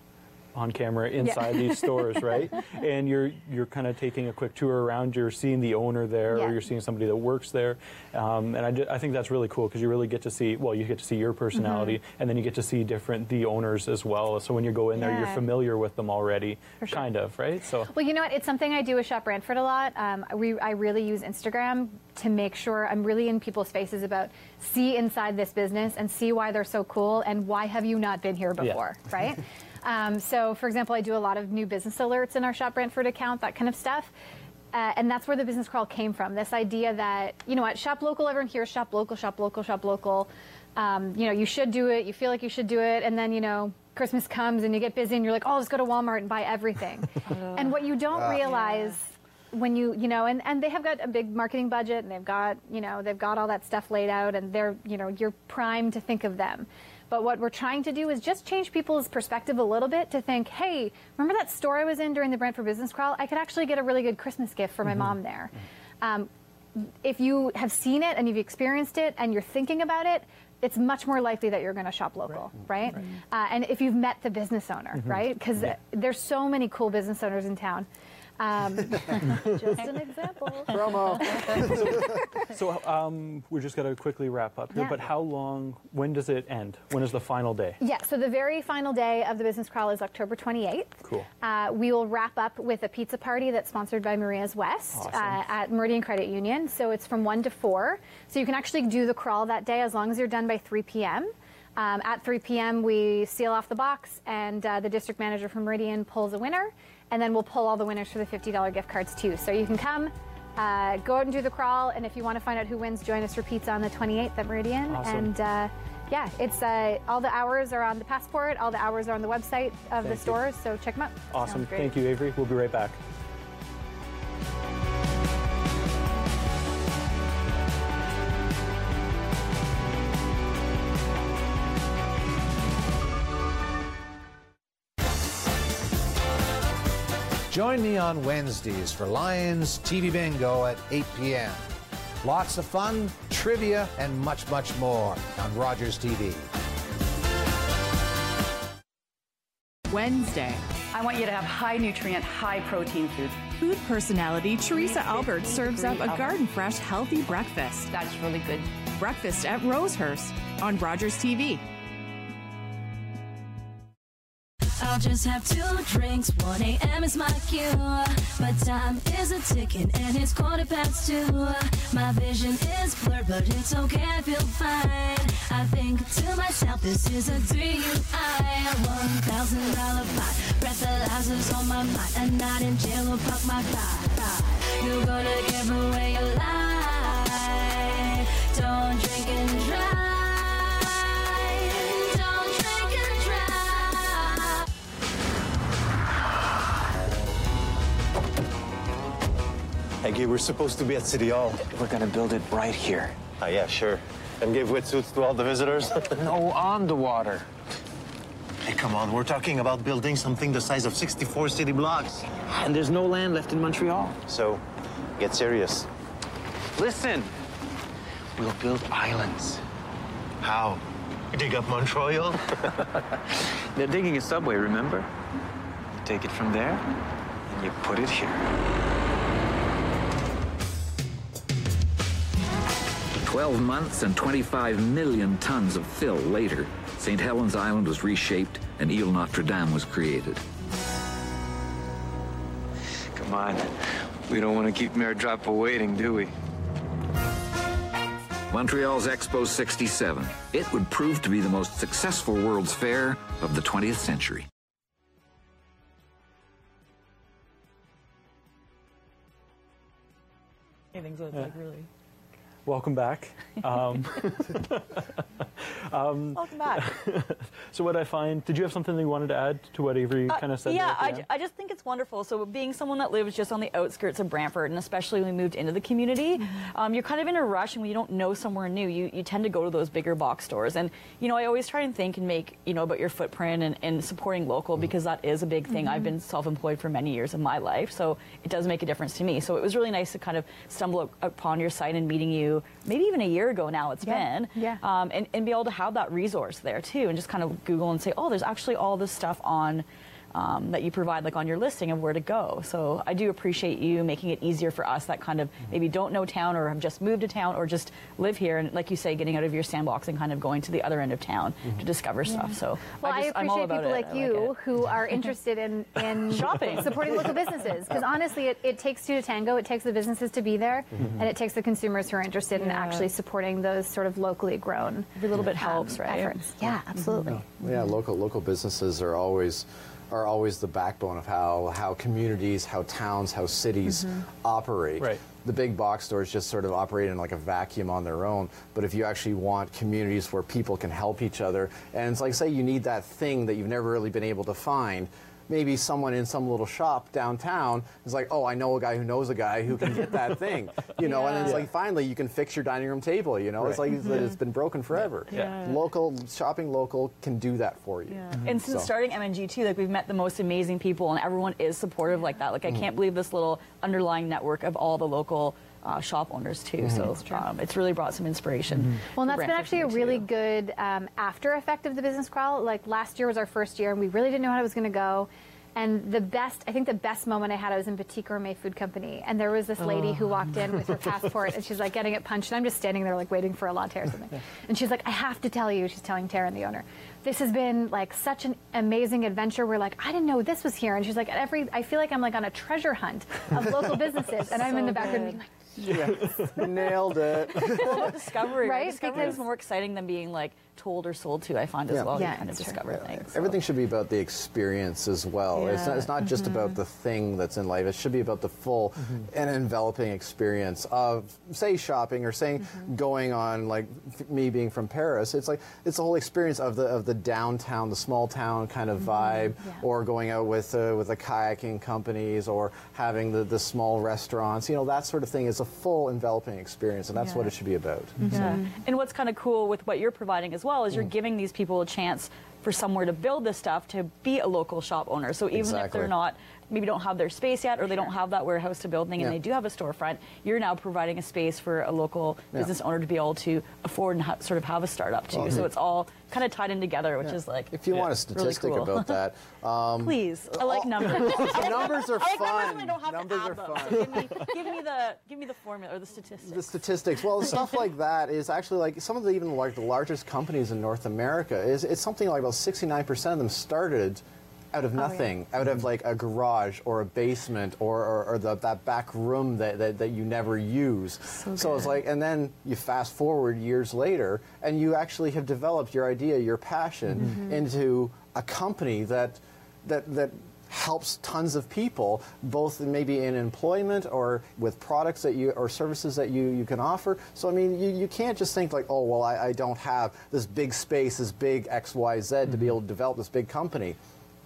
on camera inside these stores, right? And you're you're kind of taking a quick tour around. You're seeing the owner there, Yeah. or you're seeing somebody that works there. Um, and I, I think that's really cool because you really get to see. Well, you get to see your personality, Mm-hmm. and then you get to see different the owners as well. So when you go in there, you're familiar with them already, kind of, right? So Well, you know what? It's something I do with Shop Brantford a lot. Um, we, I really use Instagram to make sure I'm really in people's faces about see inside this business and see why they're so cool and why have you not been here Yeah. before, right? Um, so, for example, I do a lot of new business alerts in our Shop Brantford account, that kind of stuff. Uh, and that's where the business crawl came from. This idea that, you know what, shop local, everyone hears shop local, shop local, shop local. Um, you know, you should do it, you feel like you should do it, and then, you know, Christmas comes and you get busy and you're like, oh, let's go to Walmart and buy everything. and what you don't Ah. realize when you, you know, and, and they have got a big marketing budget and they've got, you know, they've got all that stuff laid out and they're, you know, you're primed to think of them. But what we're trying to do is just change people's perspective a little bit to think, hey, remember that store I was in during the Brantford Business Crawl? I could actually get a really good Christmas gift for my Mhm. mom there. Um, if you have seen it and you've experienced it and you're thinking about it, it's much more likely that you're going to shop local, right? Uh, and if you've met the business owner, Mhm. right? Because Yeah. there's so many cool business owners in town. Um, just an example. Promo. So um, we're just gonna quickly wrap up here. Yeah. But how long? When does it end? When is the final day? Yeah, so the very final day of the business crawl is October 28th. Cool. Uh, we will wrap up with a pizza party that's sponsored by Maria's West Awesome. uh, at Meridian Credit Union. So it's from 1 to 4. So you can actually do the crawl that day as long as you're done by 3 p.m. Um, at 3 p.m., we seal off the box, and uh, the district manager from Meridian pulls a winner, and then we'll pull all the winners for the $50 gift cards too. So you can come, uh, go out and do the crawl, and if you want to find out who wins, join us for pizza on the 28th at Meridian. Awesome. And uh, yeah, it's uh, all the hours are on the passport, all the hours are on the website of Thank the you. stores, so check them out. Awesome. Thank you, Avery. We'll be right back. Join me on Wednesdays for Lions TV Bingo at 8 p.m. Lots of fun, trivia, and much, much more on Rogers TV. Wednesday. I want you to have high nutrient, high protein food. Food personality Theresa Albert serves up a garden fresh, healthy breakfast. That's really good. Breakfast at Rosehurst on Rogers TV. I'll just have two drinks. 1 a.m. is my cue. But time is a ticking and it's quarter past two. My vision is blurred, but it's okay, I feel fine. I think to myself, this is a DUI. $1,000 pot. Breathalyzers on my mind. A night in jail will pop my pride. You're gonna give away your life. Don't drink and drive. Hey, Gabe, we're supposed to be at City Hall. We're gonna build it right here. Ah, yeah, sure. And give wetsuits to all the visitors? no, on the water. Hey, come on, we're talking about building something the size of 64 city blocks. And there's no land left in Montreal. So, get serious. Listen, we'll build islands. How? Dig up Montreal? They're digging a subway, remember? You take it from there, and you put it here. 12 months and 25 million tons of fill later, St. Helen's Island was reshaped and Ile Notre Dame was created. Come on. We don't want to keep Mayor Drapeau waiting, do we? Montreal's Expo 67. It would prove to be the most successful World's Fair of the 20th century. Anything so Yeah. like really. Welcome back. Um, um, Welcome back. so what I find, did you have something that you wanted to add to what Avery Uh, kind of said? yeah, there at the I, I just think it's wonderful. So, being someone that lives just on the outskirts of Brantford, and especially when we moved into the community, Mm-hmm. um, you're kind of in a rush, and when you don't know somewhere new, you, you tend to go to those bigger box stores. And you know, I always try and think and make you know about your footprint and, and supporting local Mm-hmm. because that is a big thing. I've been self-employed for many years of my life, so it does make a difference to me. So it was really nice to kind of stumble upon your site and meeting you, maybe even a year ago now. It's Yeah, been, yeah. um, and, and be able to have that resource there too, and just kind of Google and say, oh, there's actually all this stuff on. Um, that you provide like on your listing of where to go. So I do appreciate you making it easier for us that kind of maybe don't know town or have just moved to town or just live here and like you say, getting out of your sandbox and kind of going to the other end of town to discover stuff. So Well, I, just, I'm all appreciate about people it. like you it. who are interested in, in Shopping. supporting local businesses. Because honestly, it, it takes two to tango. It takes the businesses to be there, Mhm. and it takes the consumers who are interested in actually supporting those sort of locally grown. Every little bit helps, right? Efforts. Yeah, absolutely. Yeah, local local businesses are always are always the backbone of how how communities, how towns, how cities Mhm. operate. Right. The big box stores just sort of operate in like a vacuum on their own. But if you actually want communities where people can help each other, and it's like say you need that thing that you've never really been able to find. Maybe someone in some little shop downtown is like, oh, I know a guy who knows a guy who can get that thing, you know, and it's Yeah. like finally you can fix your dining room table, you know, it's Right. like it's, it's been broken forever. Yeah. Local shopping local can do that for you. And since So- starting MNG too, like we've met the most amazing people, and everyone is supportive like that. Like I Mhm. can't believe this little underlying network of all the local uh, shop owners too. So um, it's really brought some inspiration. Well, and that's been actually a really too. good um, after effect of the business crawl. Like last year was our first year, and we really didn't know how it was going to go. And the best, I think the best moment I had, I was in Petit Gourmet Food Company, and there was this lady who Oh. walked in with her passport, and she's like getting it punched, and I'm just standing there like waiting for a latte or something. And she's like, I have to tell you, she's telling Taryn, the owner, this has been like such an amazing adventure. We're like, I didn't know this was here, and she's like, at every, I feel like I'm like on a treasure hunt of local businesses, and I'm in the background good. being like. Nailed it. well, about discovery, right? Right? Discovery is more exciting than being like told or sold to. I find as Yeah. well. Yeah, you kind of it's true. discover things. Everything should be about the experience as well. It's, not, it's not just Mm-hmm. about the thing that's in life. It should be about the full and enveloping experience of, say, shopping or saying Mm-hmm. going on, like f- me being from Paris. It's like it's the whole experience of the of the downtown, the small town kind of vibe, Mm-hmm. Yeah. or going out with uh, with the kayaking companies, or having the, the small restaurants. You know, that sort of thing is a full enveloping experience, and that's what it should be about. Yeah. And what's kind of cool with what you're providing as well is Mm. you're giving these people a chance for somewhere to build this stuff to be a local shop owner. So even if they're not maybe don't have their space yet or they don't have that warehouse to building and Yeah. they do have a storefront, you're now providing a space for a local Yeah. business owner to be able to afford and ha- sort of have a startup too. Well, so it's all kind of tied in together, which Yeah. is like If you want a really statistic cool. about that, um, Please, I like numbers. Numbers are I like numbers fun. when I don't have Numbers are them. fun. So give, me, give me the give me the formula or the statistics. the statistics. Well, stuff like that is actually like some of the even like the largest companies in North America is it's something like about 69% of them started out of Oh, yeah. nothing, out of like a garage or a basement or, or, or the, that back room that, that, that you never use. So, it's like, and then you fast forward years later and you actually have developed your idea, your passion Mm-hmm. into a company that, that, that helps tons of people, both maybe in employment or with products that you or services that you, you can offer. So I mean, you, you can't just think like, oh well, I, I don't have this big space, this big X Y Z to be able to develop this big company.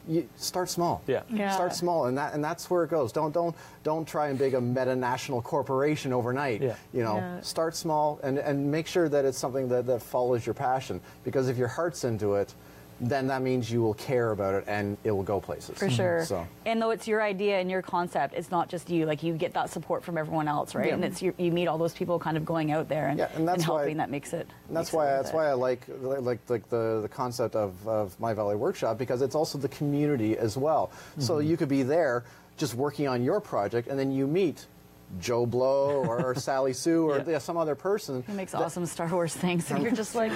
You start small. Yeah. Yeah. Start small, and that and that's where it goes. Don't don't don't try and big a meta national corporation overnight. Yeah. You know, Yeah. start small and, and make sure that it's something that, that follows your passion. Because if your heart's into it, then that means you will care about it and it will go places. For sure. So. And though it's your idea and your concept, it's not just you. Like you get that support from everyone else, right? Yeah. And it's you, you meet all those people kind of going out there and, Yeah, and that's why- helping. that makes it. And that's makes why worth that's it. why I like like like the, the concept of, of my Valley Workshop because it's also the community as well. So Mm-hmm. you could be there just working on your project, and then you meet Joe Blow or, or Sally Sue or Yeah. yeah, some other person. He makes that- awesome Star Wars things, and you're just like,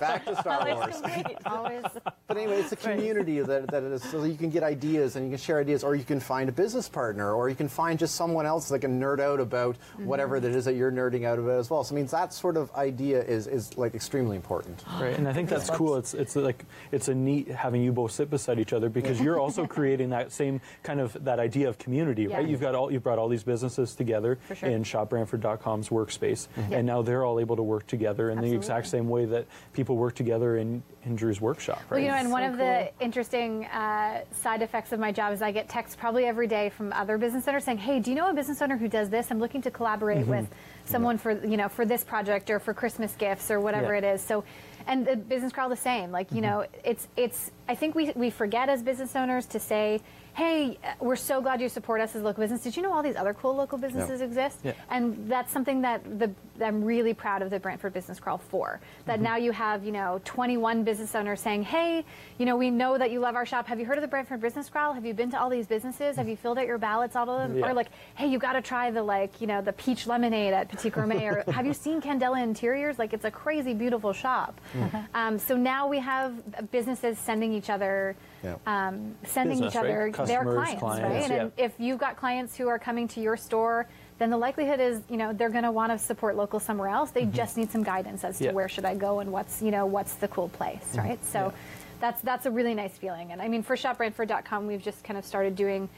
Back to Star Wars. Always But anyway, it's a community that, that it is, so you can get ideas and you can share ideas, or you can find a business partner, or you can find just someone else that can nerd out about mm-hmm. whatever that is that you're nerding out about as well. So, I mean, that sort of idea is, is like extremely important. Right, and I think that's cool. It's it's like it's a neat having you both sit beside each other because you're also creating that same kind of that idea of community, right? You've got all you've brought all these businesses together For sure. in ShopBrantford.com's workspace, Yeah. and now they're all able to work together in the exact same way that people work together in in Drew's workshop, right? Well, you know, and one of the interesting uh, side effects of my job is I get texts probably every day from other business owners saying, "Hey, do you know a business owner who does this? I'm looking to collaborate Mhm. with someone for you know for this project or for Christmas gifts or whatever Yeah. it is." So, and the business crowd the same. Like you know, it's it's. I think we we forget as business owners to say. Hey, uh, we're so glad you support us as a local business. Did you know all these other cool local businesses exist? Yeah. And that's something that the I'm really proud of the Brantford Business Crawl for. That Mhm. now you have, you know, 21 business owners saying, "Hey, you know, we know that you love our shop. Have you heard of the Brantford Business Crawl? Have you been to all these businesses? Have you filled out your ballots, all of them? Yeah. Or like, hey, you got to try the like, you know, the peach lemonade at Petit Gourmet. or have you seen Candela Interiors? Like, it's a crazy beautiful shop. Mhm. Um, so now we have businesses sending each other, Yeah. um, sending Business, each other right? their clients, clients, right? And, yeah. if you've got clients who are coming to your store, then the likelihood is, you know, they're going to want to support local somewhere else. They just need some guidance as to Yeah. where should I go and what's, you know, what's the cool place, Mhm. right? So that's that's a really nice feeling. And I mean, for shopbrantford.com, we've just kind of started doing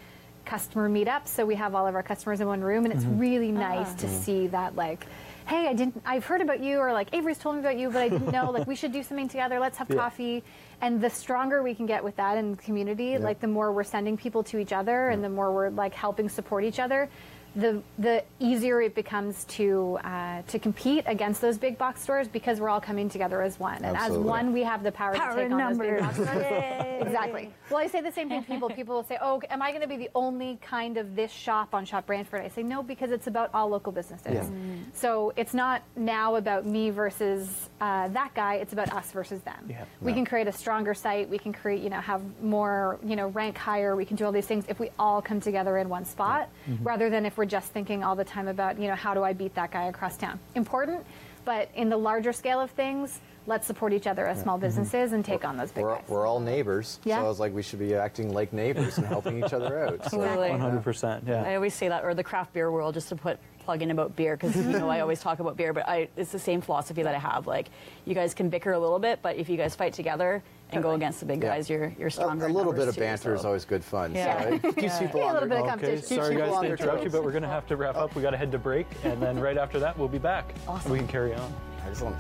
customer meetups. So we have all of our customers in one room, and it's Mhm. really nice Ah. to Mhm. see that, like, hey, I didn't, I've heard about you, or like Avery's told me about you, but I didn't know. Like, we should do something together. Let's have Yeah. coffee. And the stronger we can get with that in the community, like the more we're sending people to each other, and the more we're like helping support each other. The, the easier it becomes to uh, to compete against those big box stores because we're all coming together as one, and as one we have the power, Power to take in on those big numbers. box stores. Exactly. Well, I say the same thing to people. People will say, "Oh, am I going to be the only kind of this shop on Shop Brantford?" I say, "No, because it's about all local businesses. Yeah. Mm. So it's not now about me versus uh, that guy. It's about us versus them. Yeah. We Yeah. can create a stronger site. We can create, you know, have more, you know, rank higher. We can do all these things if we all come together in one spot, Mhm. rather than if we're just thinking all the time about, you know, how do I beat that guy across town? Important, but in the larger scale of things, let's support each other as Yeah. small Mhm. businesses and take on those big We're, guys. we're all neighbors, Yeah. so I was like, we should be acting like neighbors and helping each other out. So, Exactly. 100%, yeah. I always say that, or the craft beer world, just to put plug in about beer, because you know I always talk about beer, but I, it's the same philosophy that I have. Like, you guys can bicker a little bit, but if you guys fight together and go against the big Yeah. guys, you're you're A, stronger. a in little bit numbers of too, banter is so. always good fun. Yeah. So it keeps people a on little their bit of Okay, competition. keeps sorry guys to interrupt you, but we're going to have to wrap up. We got to head to break, and then right after that, we'll be back. Awesome. We can carry on. Excellent.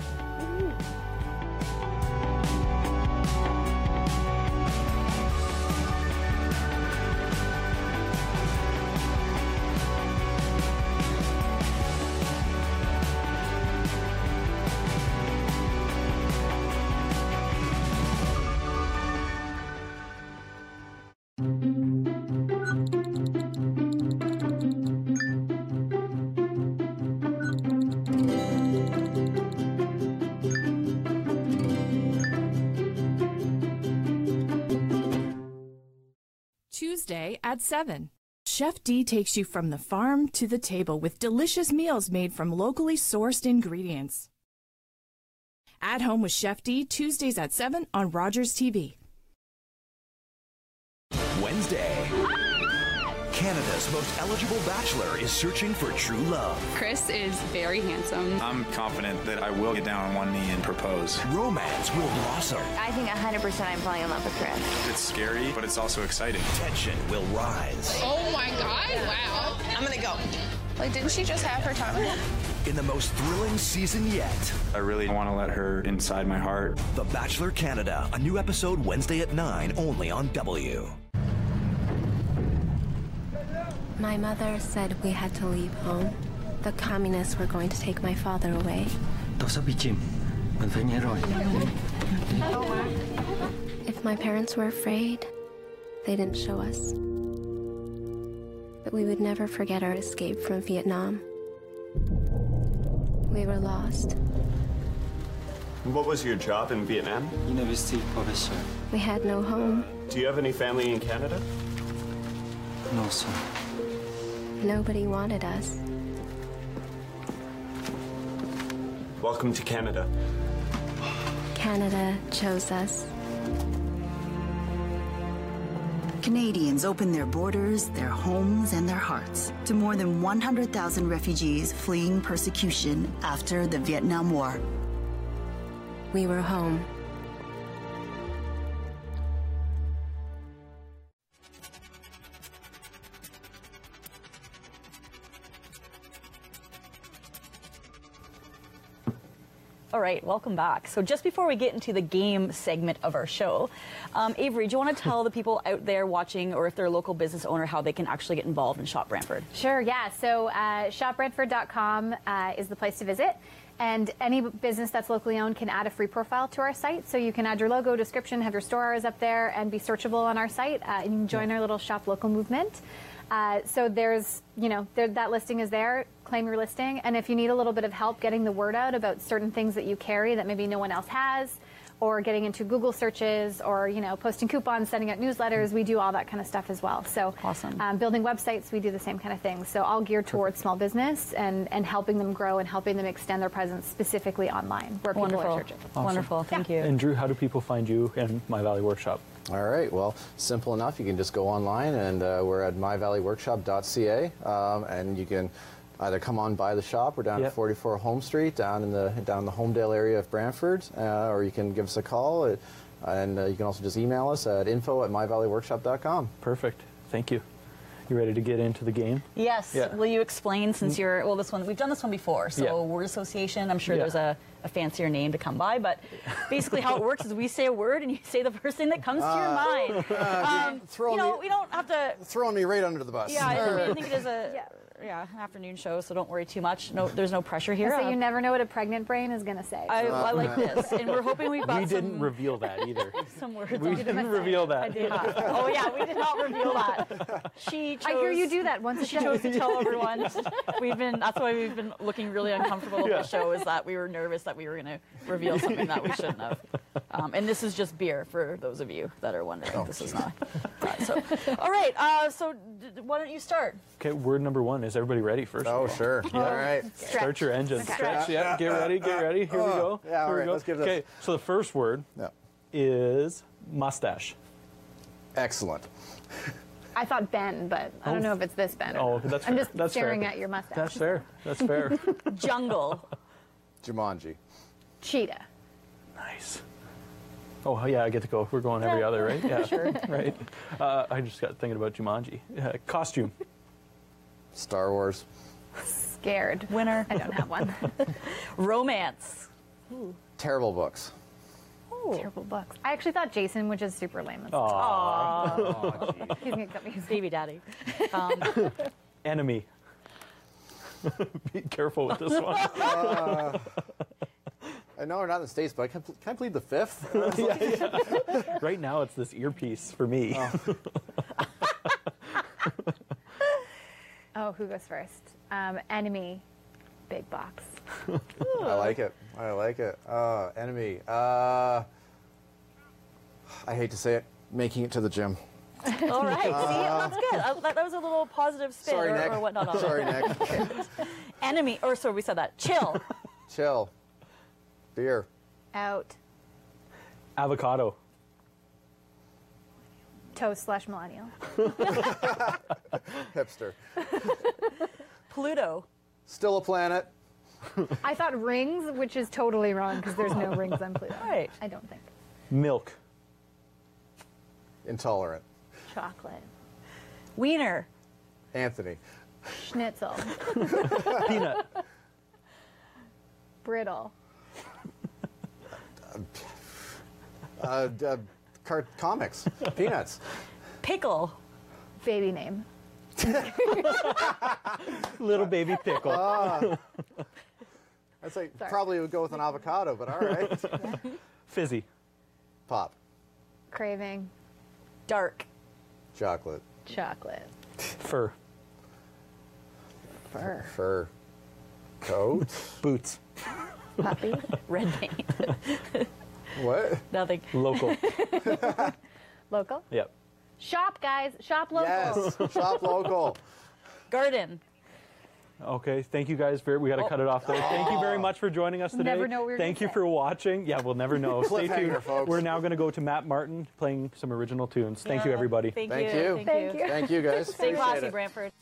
Tuesday at 7. Chef D takes you from the farm to the table with delicious meals made from locally sourced ingredients. At Home with Chef D, Tuesdays at 7 on Rogers TV. Wednesday. Canada's most eligible bachelor is searching for true love. Chris is very handsome. I'm confident that I will get down on one knee and propose. Romance will blossom. I think 100% I'm falling in love with Chris. It's scary, but it's also exciting. Tension will rise. Oh my god, wow. I'm gonna go. Like, didn't she just have her time? In the most thrilling season yet, I really want to let her inside my heart. The Bachelor Canada, a new episode Wednesday at 9 only on W. My mother said we had to leave home. The communists were going to take my father away. If my parents were afraid, they didn't show us. But we would never forget our escape from Vietnam. We were lost. What was your job in Vietnam? University professor. We had no home. Do you have any family in Canada? No, sir. Nobody wanted us. Welcome to Canada. Canada chose us. Canadians opened their borders, their homes, and their hearts to more than 100,000 refugees fleeing persecution after the Vietnam War. We were home. All right, welcome back. So, just before we get into the game segment of our show, um, Avery, do you want to tell the people out there watching, or if they're a local business owner, how they can actually get involved in Shop Brantford? Sure, yeah. So uh, shopbrantford.com uh, is the place to visit. And any business that's locally owned can add a free profile to our site. So you can add your logo, description, have your store hours up there, and be searchable on our site. Uh, and you can join our little shop local movement. Uh, so there's, you know, there, that listing is there. Claim your listing. And if you need a little bit of help getting the word out about certain things that you carry that maybe no one else has, or getting into Google searches, or you know, posting coupons, sending out newsletters, we do all that kind of stuff as well. So awesome. Um, building websites, we do the same kind of thing. So all geared towards small business and, and helping them grow and helping them extend their presence specifically online where people Wonderful. are searching. Awesome. Wonderful, thank you. And Drew, how do people find you and My Valley Workshop? All right. Well, simple enough. You can just go online, and uh, we're at myvalleyworkshop.ca, um, and you can either come on by the shop. We're down Yep. at 44 Home Street, down in the down the Holmedale area of Brantford, uh, or you can give us a call, uh, and uh, you can also just email us at info at myvalleyworkshop.com. Perfect. Thank you. You ready to get into the game? Yes. Yeah. Will you explain since you're well this one we've done this one before. So Yeah. word association, I'm sure Yeah. there's a, a fancier name to come by, but basically how it works is we say a word and you say the first thing that comes to your Uh, mind. uh, um, throwing you know, me- we don't have to Throwing me right under the bus. Yeah, I, I think it is a yeah. an afternoon show, so don't worry too much. No there's no pressure here. So Uh, you never know what a pregnant brain is going to say. I, I like this. And we're hoping we've got we some, didn't reveal that either. some words we didn't reveal that. I did not. Oh yeah, we did not reveal that. She chose, I hear you do that once a She show. chose to tell everyone. We've been. That's why we've been looking really uncomfortable with Yeah. the show. Is that we were nervous that we were going to reveal something that we shouldn't have. Um, and this is just beer for those of you that are wondering. this is not. Right, so, all right. Uh, so d- d- why don't you start? Okay, word number one. Is everybody ready first? Oh, of all? sure. Yeah. All right. Start your engine. Okay. Stretch. Yeah. Get ready. Get ready. Here we go. Yeah, all Here we right, go. let's give this- Okay, so the first word is mustache. Excellent. I thought Ben, but I don't Oh. know if it's this Ben. Oh, not. that's I'm just That's staring fair. at your mustache. That's fair. That's fair. Jungle. Jumanji. Cheetah. nice. Oh yeah, I get to go. We're going every other, right? Yeah. Sure. right. Uh, I just got thinking about Jumanji. Uh, costume. Star Wars. Scared. Winner. I don't have one. Romance. Terrible books. Terrible books. I actually thought Jason, which is super lame. That's Aw. He's gonna cut me. Baby daddy. Um, Enemy. Be careful with this one. Uh, I know we're not in the States, but I can, can I plead the fifth? right now, it's this earpiece for me. Oh, who goes first? Um, enemy, big box. I like it. I like it. Uh, enemy. Uh, I hate to say it. Making it to the gym. all right. See, that's good. Uh, that, that was a little positive spin Sorry, or, Nick. or whatnot. on. Sorry, Nick. Enemy. Or sorry, we said that. Chill. Chill. Beer. Out. Avocado. Toast slash millennial. Hipster. Pluto. Still a planet. I thought rings, which is totally wrong because there's no rings on Pluto. Right. I don't think. Milk. Intolerant. Chocolate. Wiener. Anthony. Schnitzel. Peanut. Brittle. Uh, d- uh, car- comics. Peanuts. Pickle. Baby name. Little baby pickle. Ah. I'd say probably would go with an avocado, but all right. Fizzy. Pop. Craving. Dark. Chocolate. Chocolate. Fur. Fur. Fur. Coat. Boots. Puppy. Red paint. What? Nothing. Local. Local. yep. Shop, guys. Shop local. Yes. Shop local. Garden. Okay, thank you guys. Very, we got to Oh. cut it off there. Thank you very oh. much for joining us today. Never know what we were Thank you gonna for watching. Yeah, we'll never know. Stay tuned. folks. We're now going to go to Matt Martin playing some original tunes. Thank you, everybody. Thank, Thank you. you. Thank, Thank you. you. Thank you, guys. Stay Appreciate classy, it. Brantford.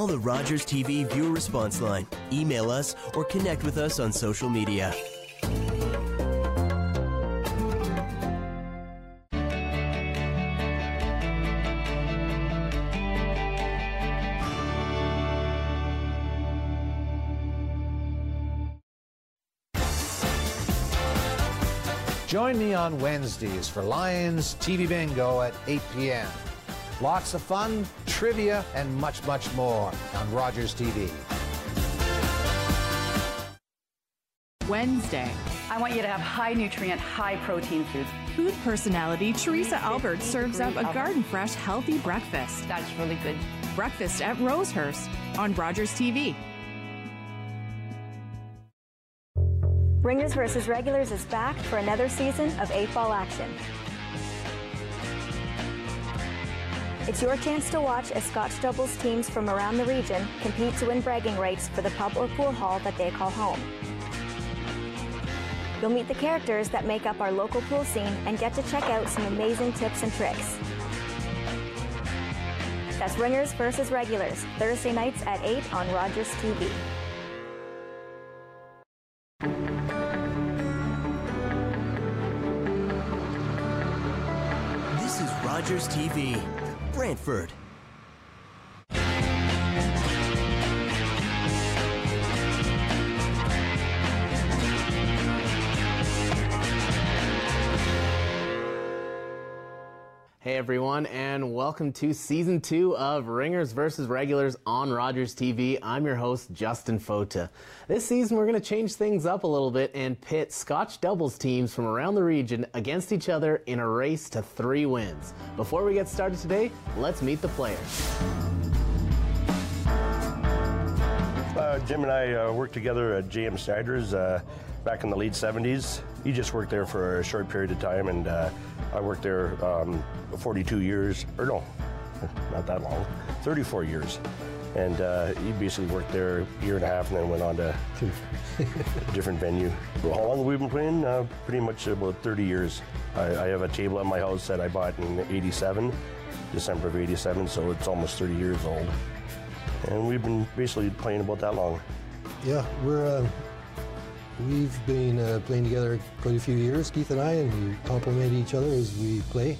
Call the Rogers TV viewer response line, email us, or connect with us on social media. Join me on Wednesdays for Lions TV Bingo at 8 p.m. Lots of fun, trivia, and much, much more on Rogers TV. Wednesday. I want you to have high nutrient, high protein foods. Food personality Theresa Albert serves up a garden fresh, healthy breakfast. That's really good. Breakfast at Rosehurst on Rogers TV. Ringers vs. Regulars is back for another season of 8 ball action. It's your chance to watch as Scotch doubles teams from around the region compete to win bragging rights for the pub or pool hall that they call home. You'll meet the characters that make up our local pool scene and get to check out some amazing tips and tricks. That's Ringers versus Regulars, Thursday nights at 8 on Rogers TV. This is Rogers TV, Brantford. Hey everyone, and welcome to season two of Ringers versus Regulars on Rogers TV. I'm your host, Justin Fota. This season, we're going to change things up a little bit and pit Scotch doubles teams from around the region against each other in a race to three wins. Before we get started today, let's meet the players. Uh, Jim and I uh, together at JM Snyder's uh, back in the late 70s. He just worked there for a short period of time, and uh, I worked there um, 42 years, or no, not that long, 34 years. And uh, he basically worked there a year and a half and then went on to a different venue. How long have we been playing? Uh, pretty much about 30 years. I, I have a table at my house that I bought in 87, December of 87, so it's almost 30 years old. And we've been basically playing about that long. Yeah, we're uh, we've been uh, playing together quite a few years, Keith and I, and we complement each other as we play.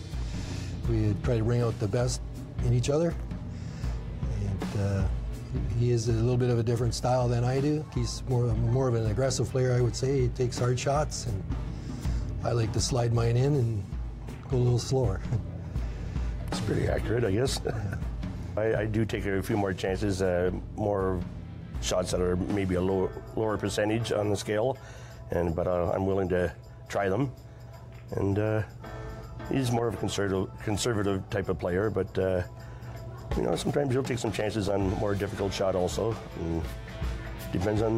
We try to bring out the best in each other. And uh, he is a little bit of a different style than I do. He's more more of an aggressive player, I would say. He takes hard shots, and I like to slide mine in and go a little slower. It's pretty accurate, I guess. I, I do take a few more chances, uh, more shots that are maybe a lower, lower percentage on the scale, and but uh, I'm willing to try them. And uh, he's more of a conservative, conservative type of player, but uh, you know sometimes he'll take some chances on more difficult shot also. And depends on